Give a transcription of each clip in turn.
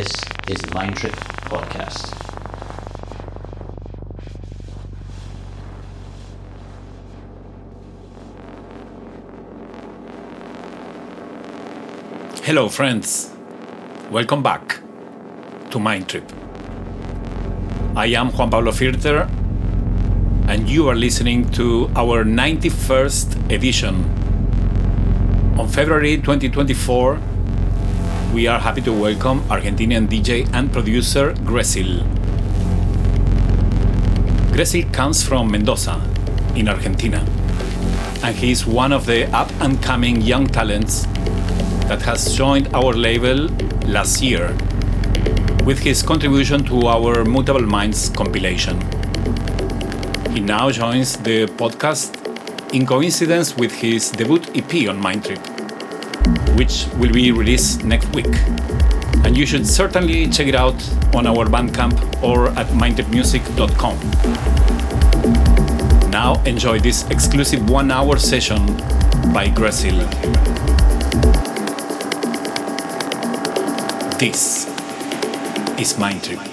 This is the Mind Trip Podcast. Hello, friends. Welcome back to Mind Trip. I am Juan Pablo Firter, and you are listening to our 91st edition. On February 2024, we are happy to welcome Argentinian DJ and producer Gresil. Gresil comes from Mendoza, in Argentina, and he is one of the up and coming young talents that has joined our label last year with his contribution to our Mutable Minds compilation. He now joins the podcast in coincidence with his debut EP on Mindtrip, which will be released next week. And you should certainly check it out on our Bandcamp or at mindtripmusic.com. Now enjoy this exclusive one hour session by Gresil. This is Mindtrip. You're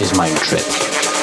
is my trip.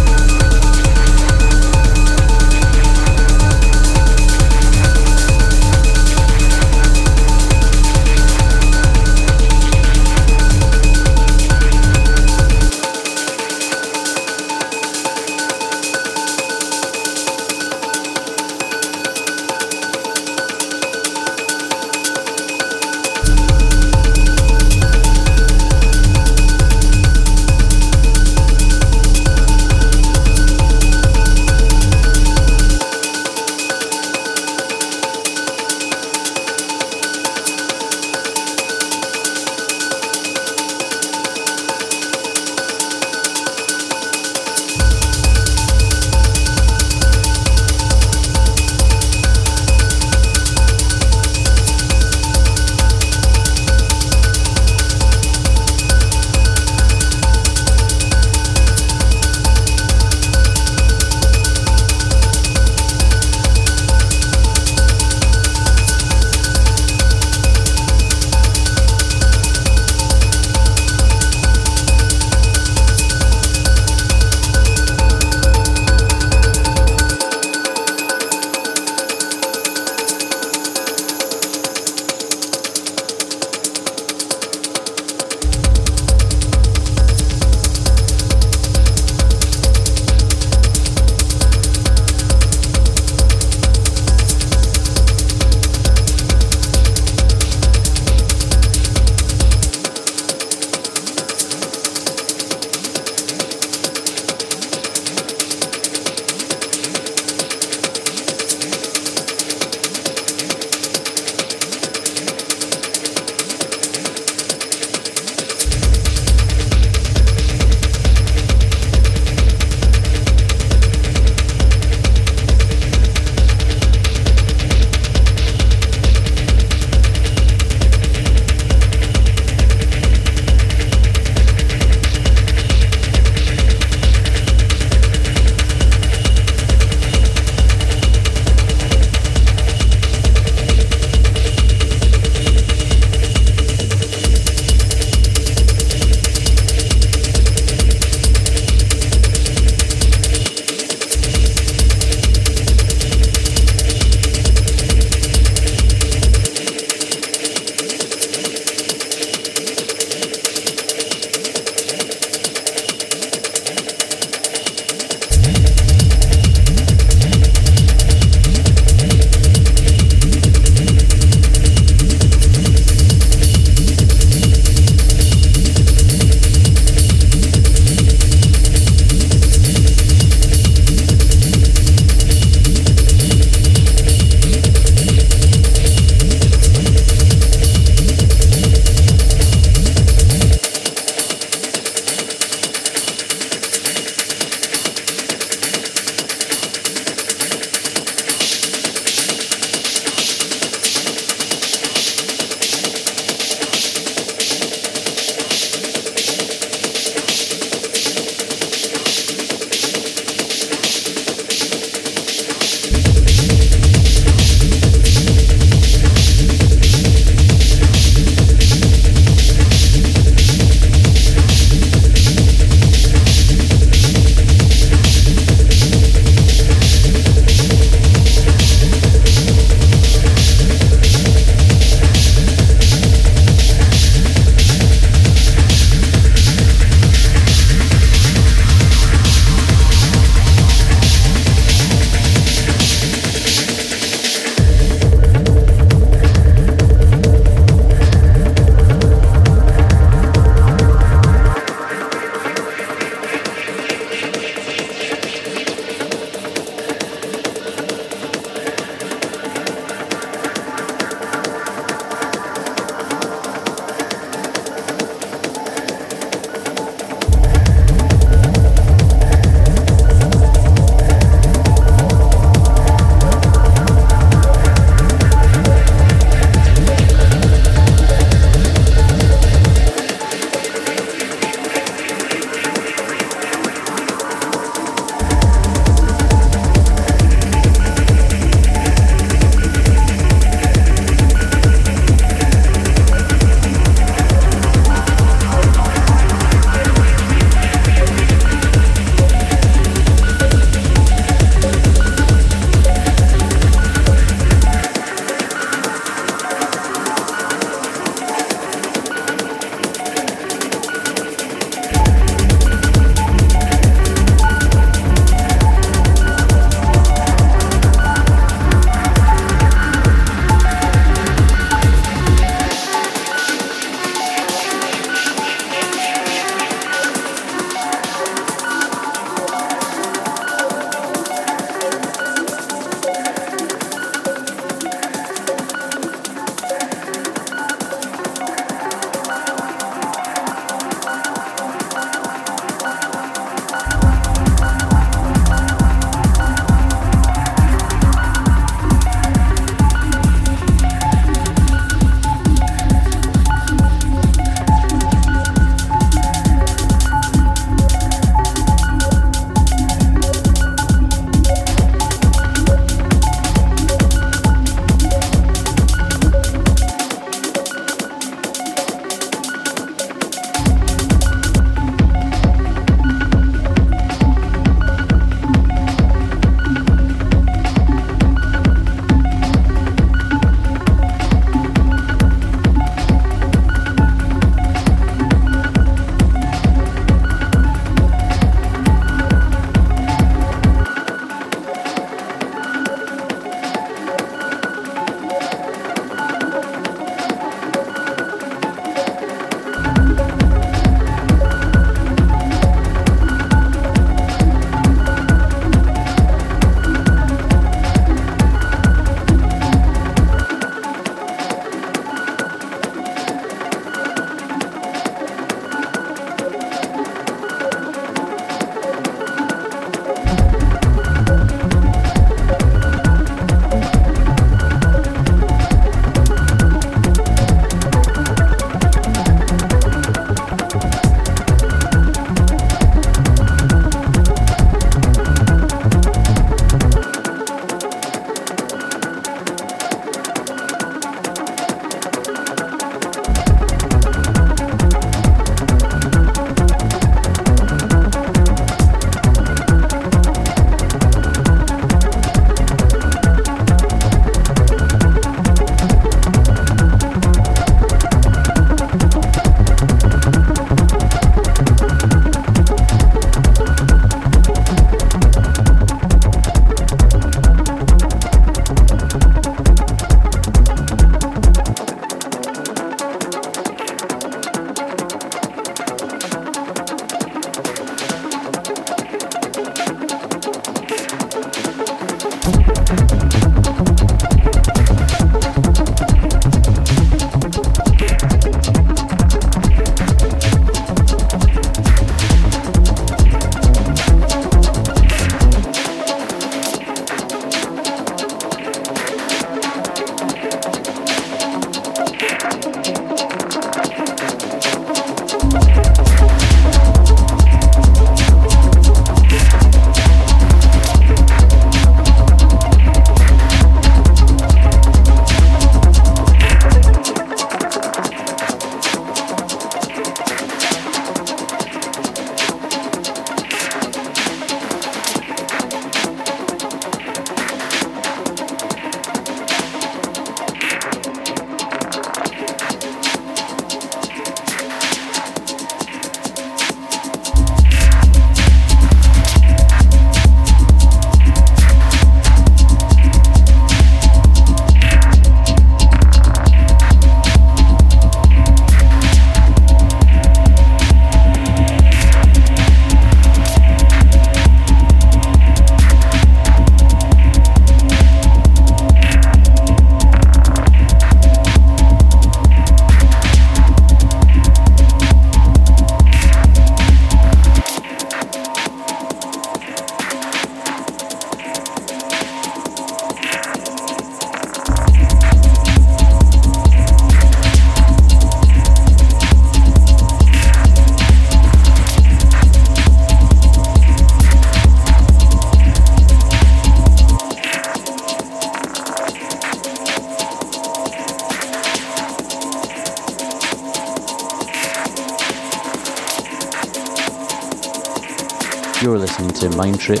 Listening to Mind Trip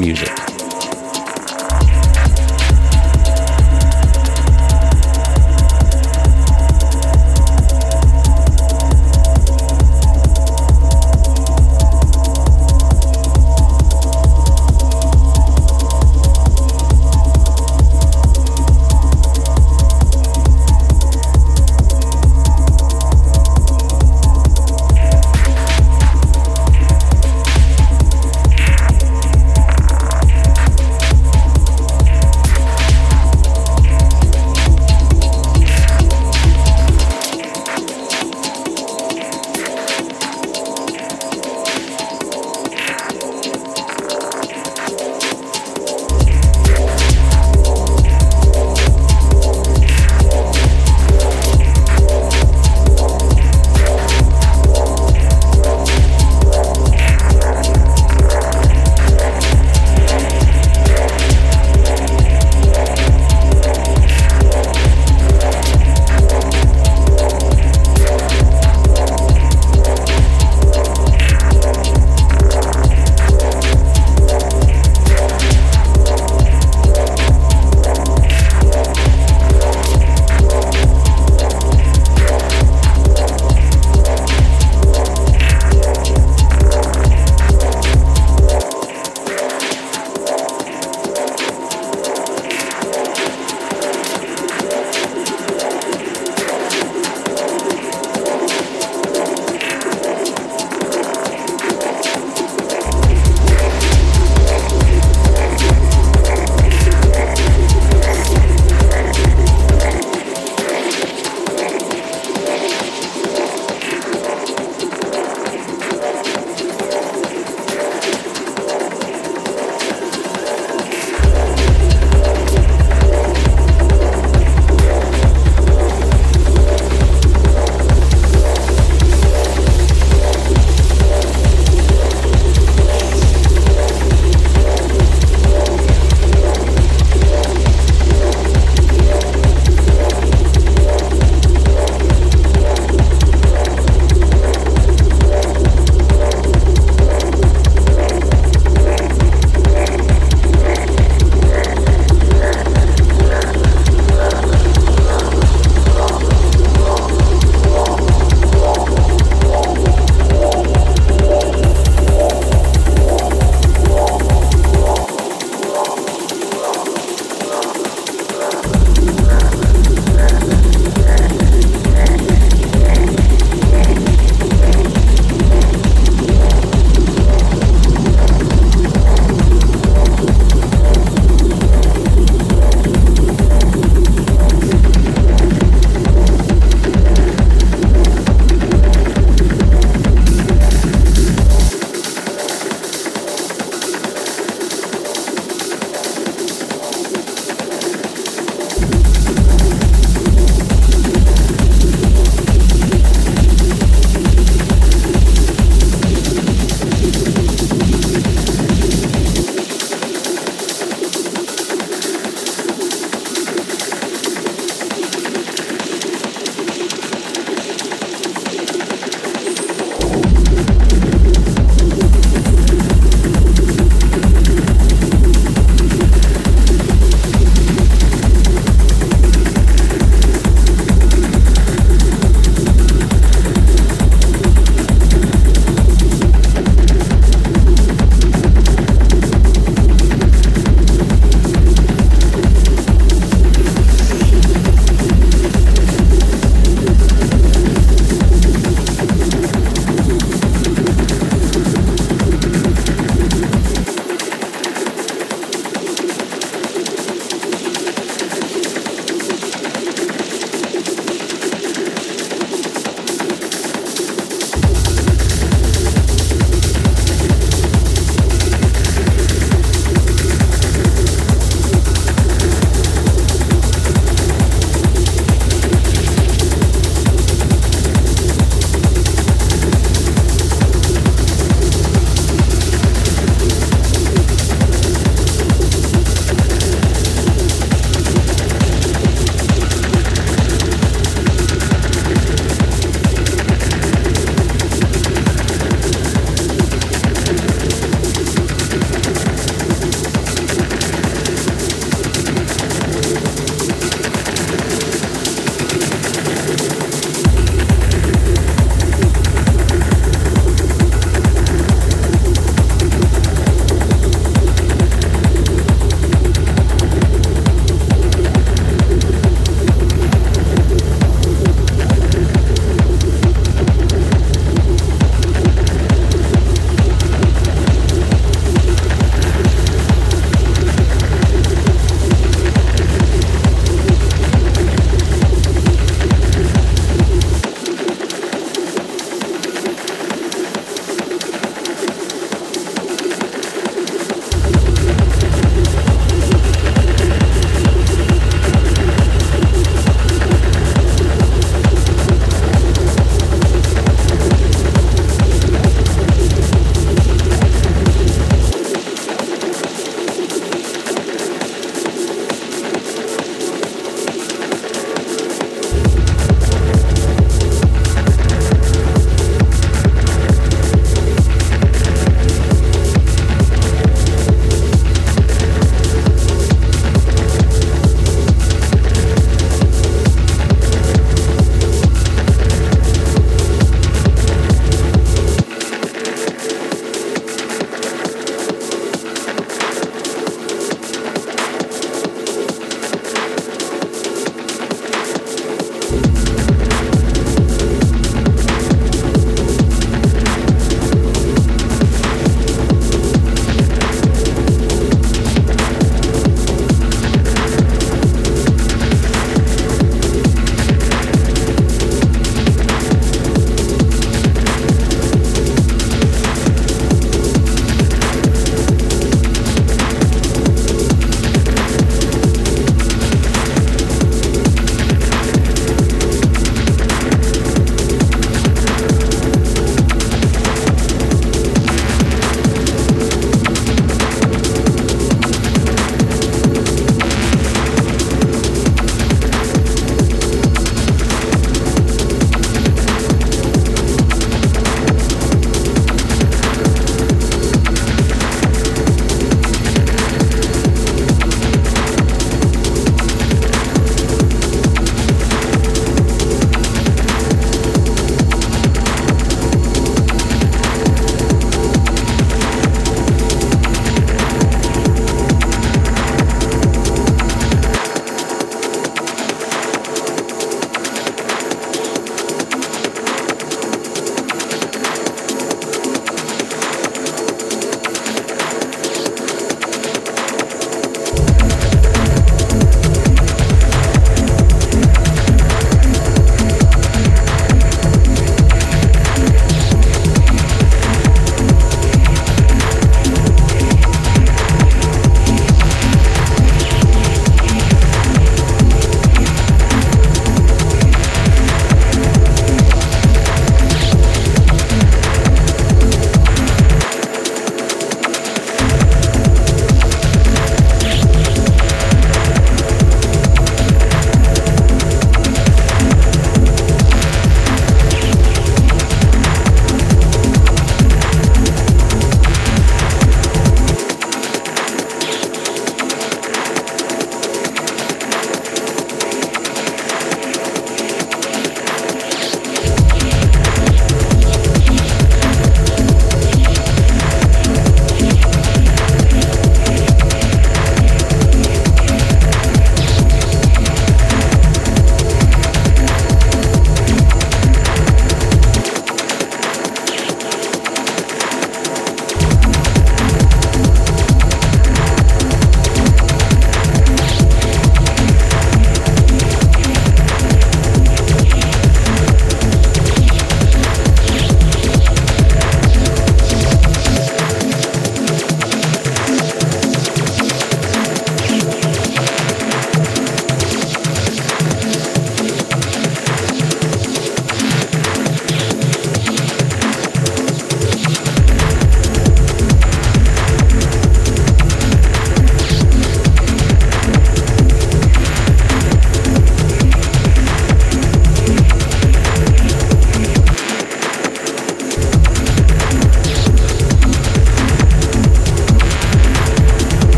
Music.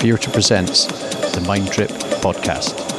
Theatre presents the Mind Trip podcast.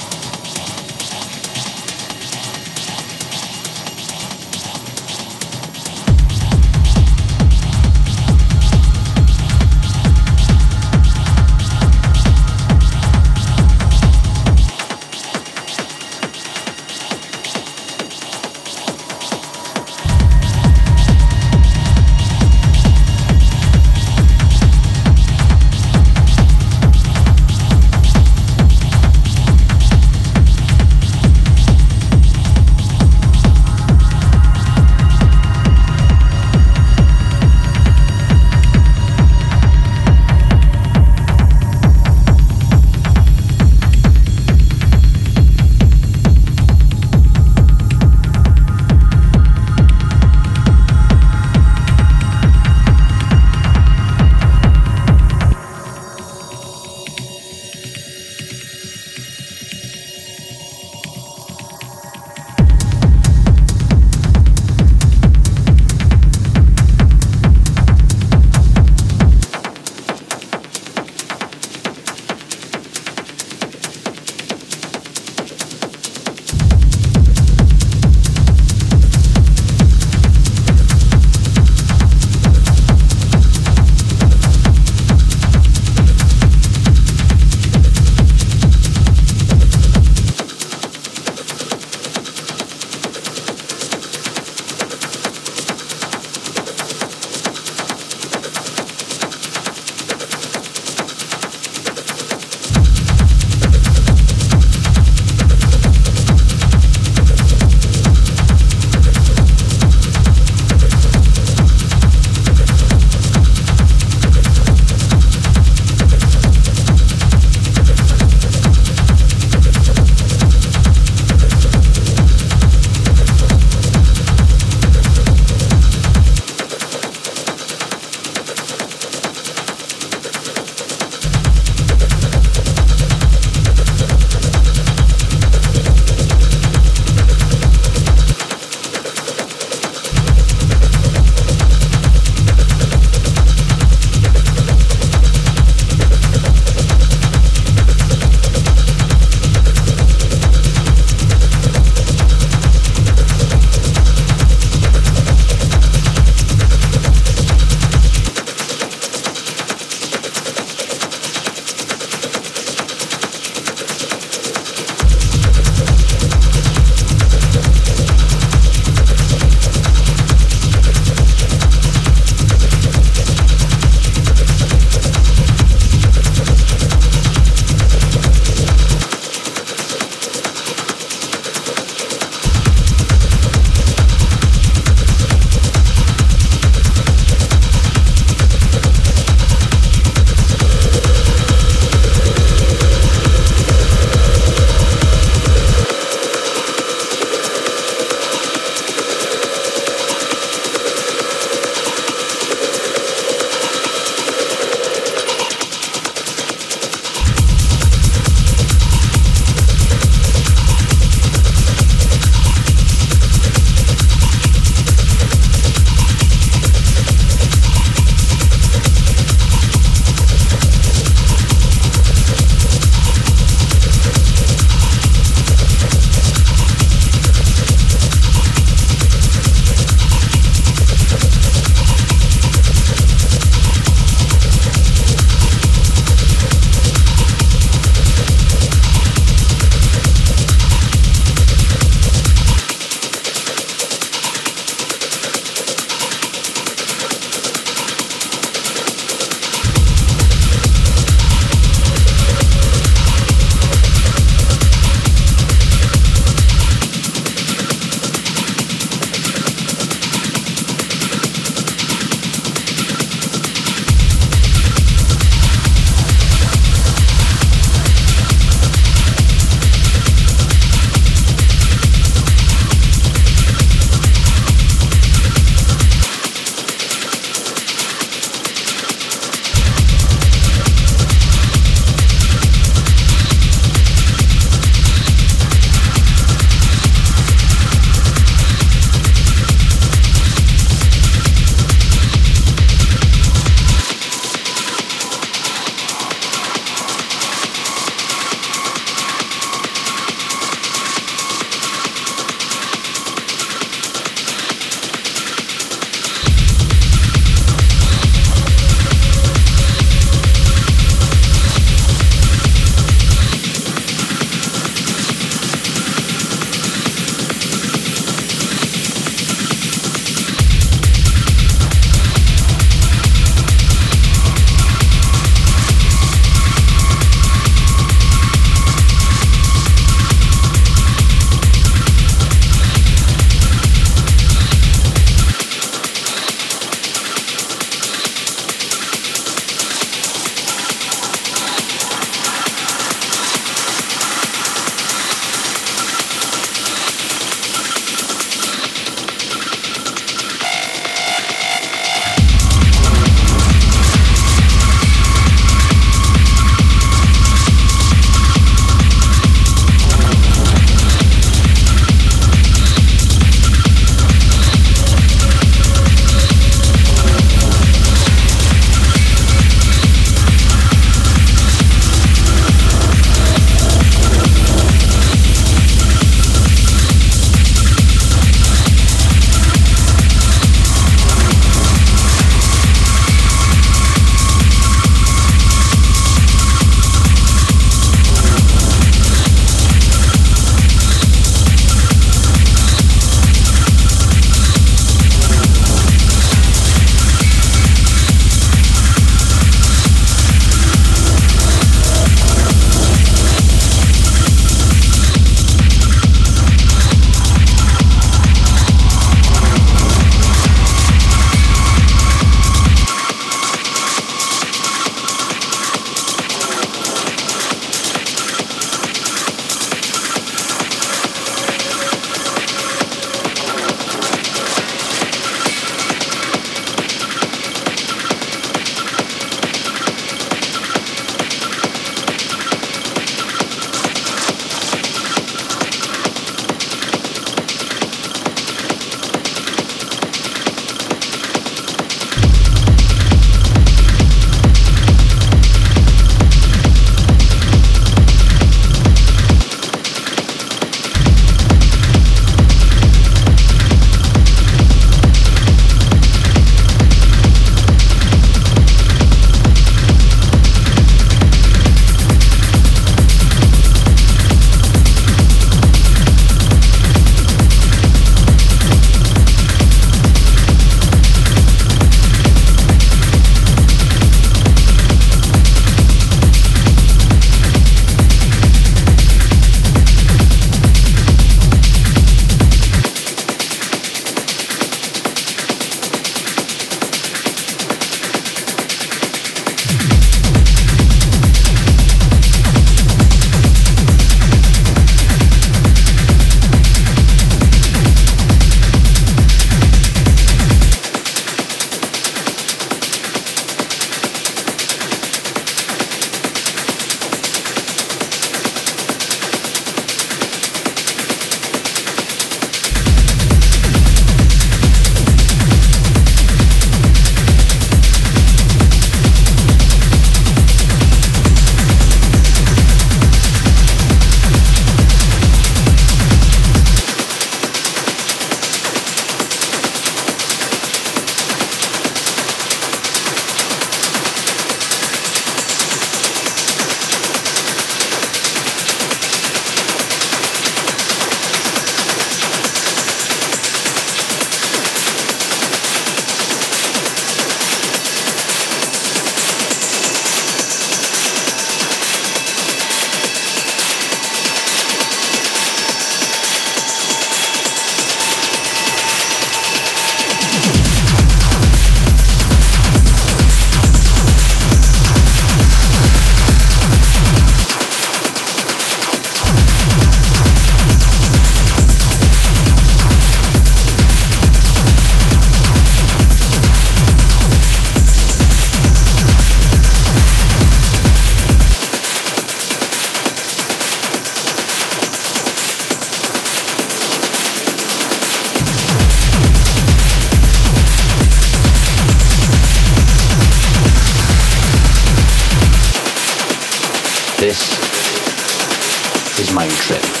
This is Mind Trip.